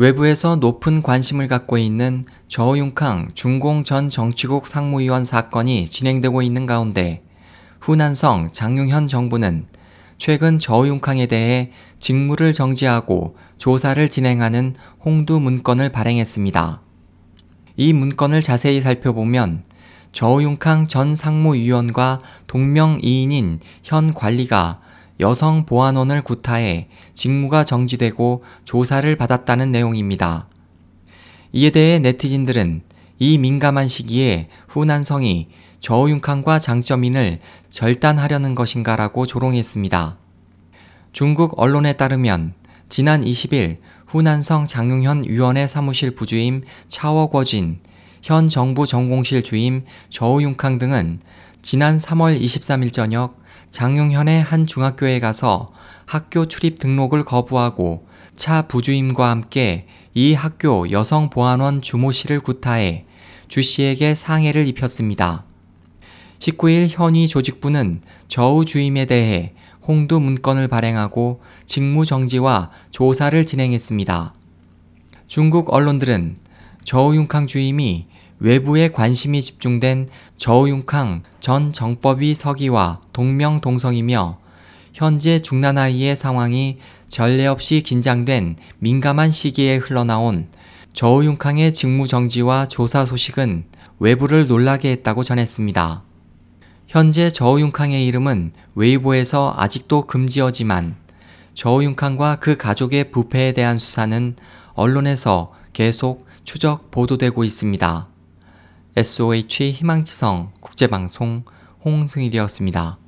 외부에서 높은 관심을 갖고 있는 저우융캉 중공 전 정치국 상무위원 사건이 진행되고 있는 가운데 후난성 장용현 정부는 최근 저우융캉에 대해 직무를 정지하고 조사를 진행하는 홍두 문건을 발행했습니다. 이 문건을 자세히 살펴보면 저우융캉 전 상무위원과 동명이인인 현 관리가 여성 보안원을 구타해 직무가 정지되고 조사를 받았다는 내용입니다. 이에 대해 네티즌들은 이 민감한 시기에 후난성이 저우융캉과 장점인을 절단하려는 것인가라고 조롱했습니다. 중국 언론에 따르면 지난 20일 후난성 장용현 위원회 사무실 부주임 차워거진, 현 정부 전공실 주임 저우융캉 등은 지난 3월 23일 저녁 장용현의 한 중학교에 가서 학교 출입 등록을 거부하고 차 부주임과 함께 이 학교 여성보안원 주모 씨를 구타해 주 씨에게 상해를 입혔습니다. 19일 현위 조직부는 저우 주임에 대해 홍두 문건을 발행하고 직무 정지와 조사를 진행했습니다. 중국 언론들은 저우융캉 주임이 외부에 관심이 집중된 저우융캉 전 정법위 서기와 동명동성이며 현재 중나나이의 상황이 전례 없이 긴장된 민감한 시기에 흘러나온 저우융캉의 직무 정지와 조사 소식은 외부를 놀라게 했다고 전했습니다. 현재 저우융캉의 이름은 웨이보에서 아직도 금지어지만 저우융캉과 그 가족의 부패에 대한 수사는 언론에서 계속 추적 보도되고 있습니다. SOH 희망지성 국제방송 홍승일이었습니다.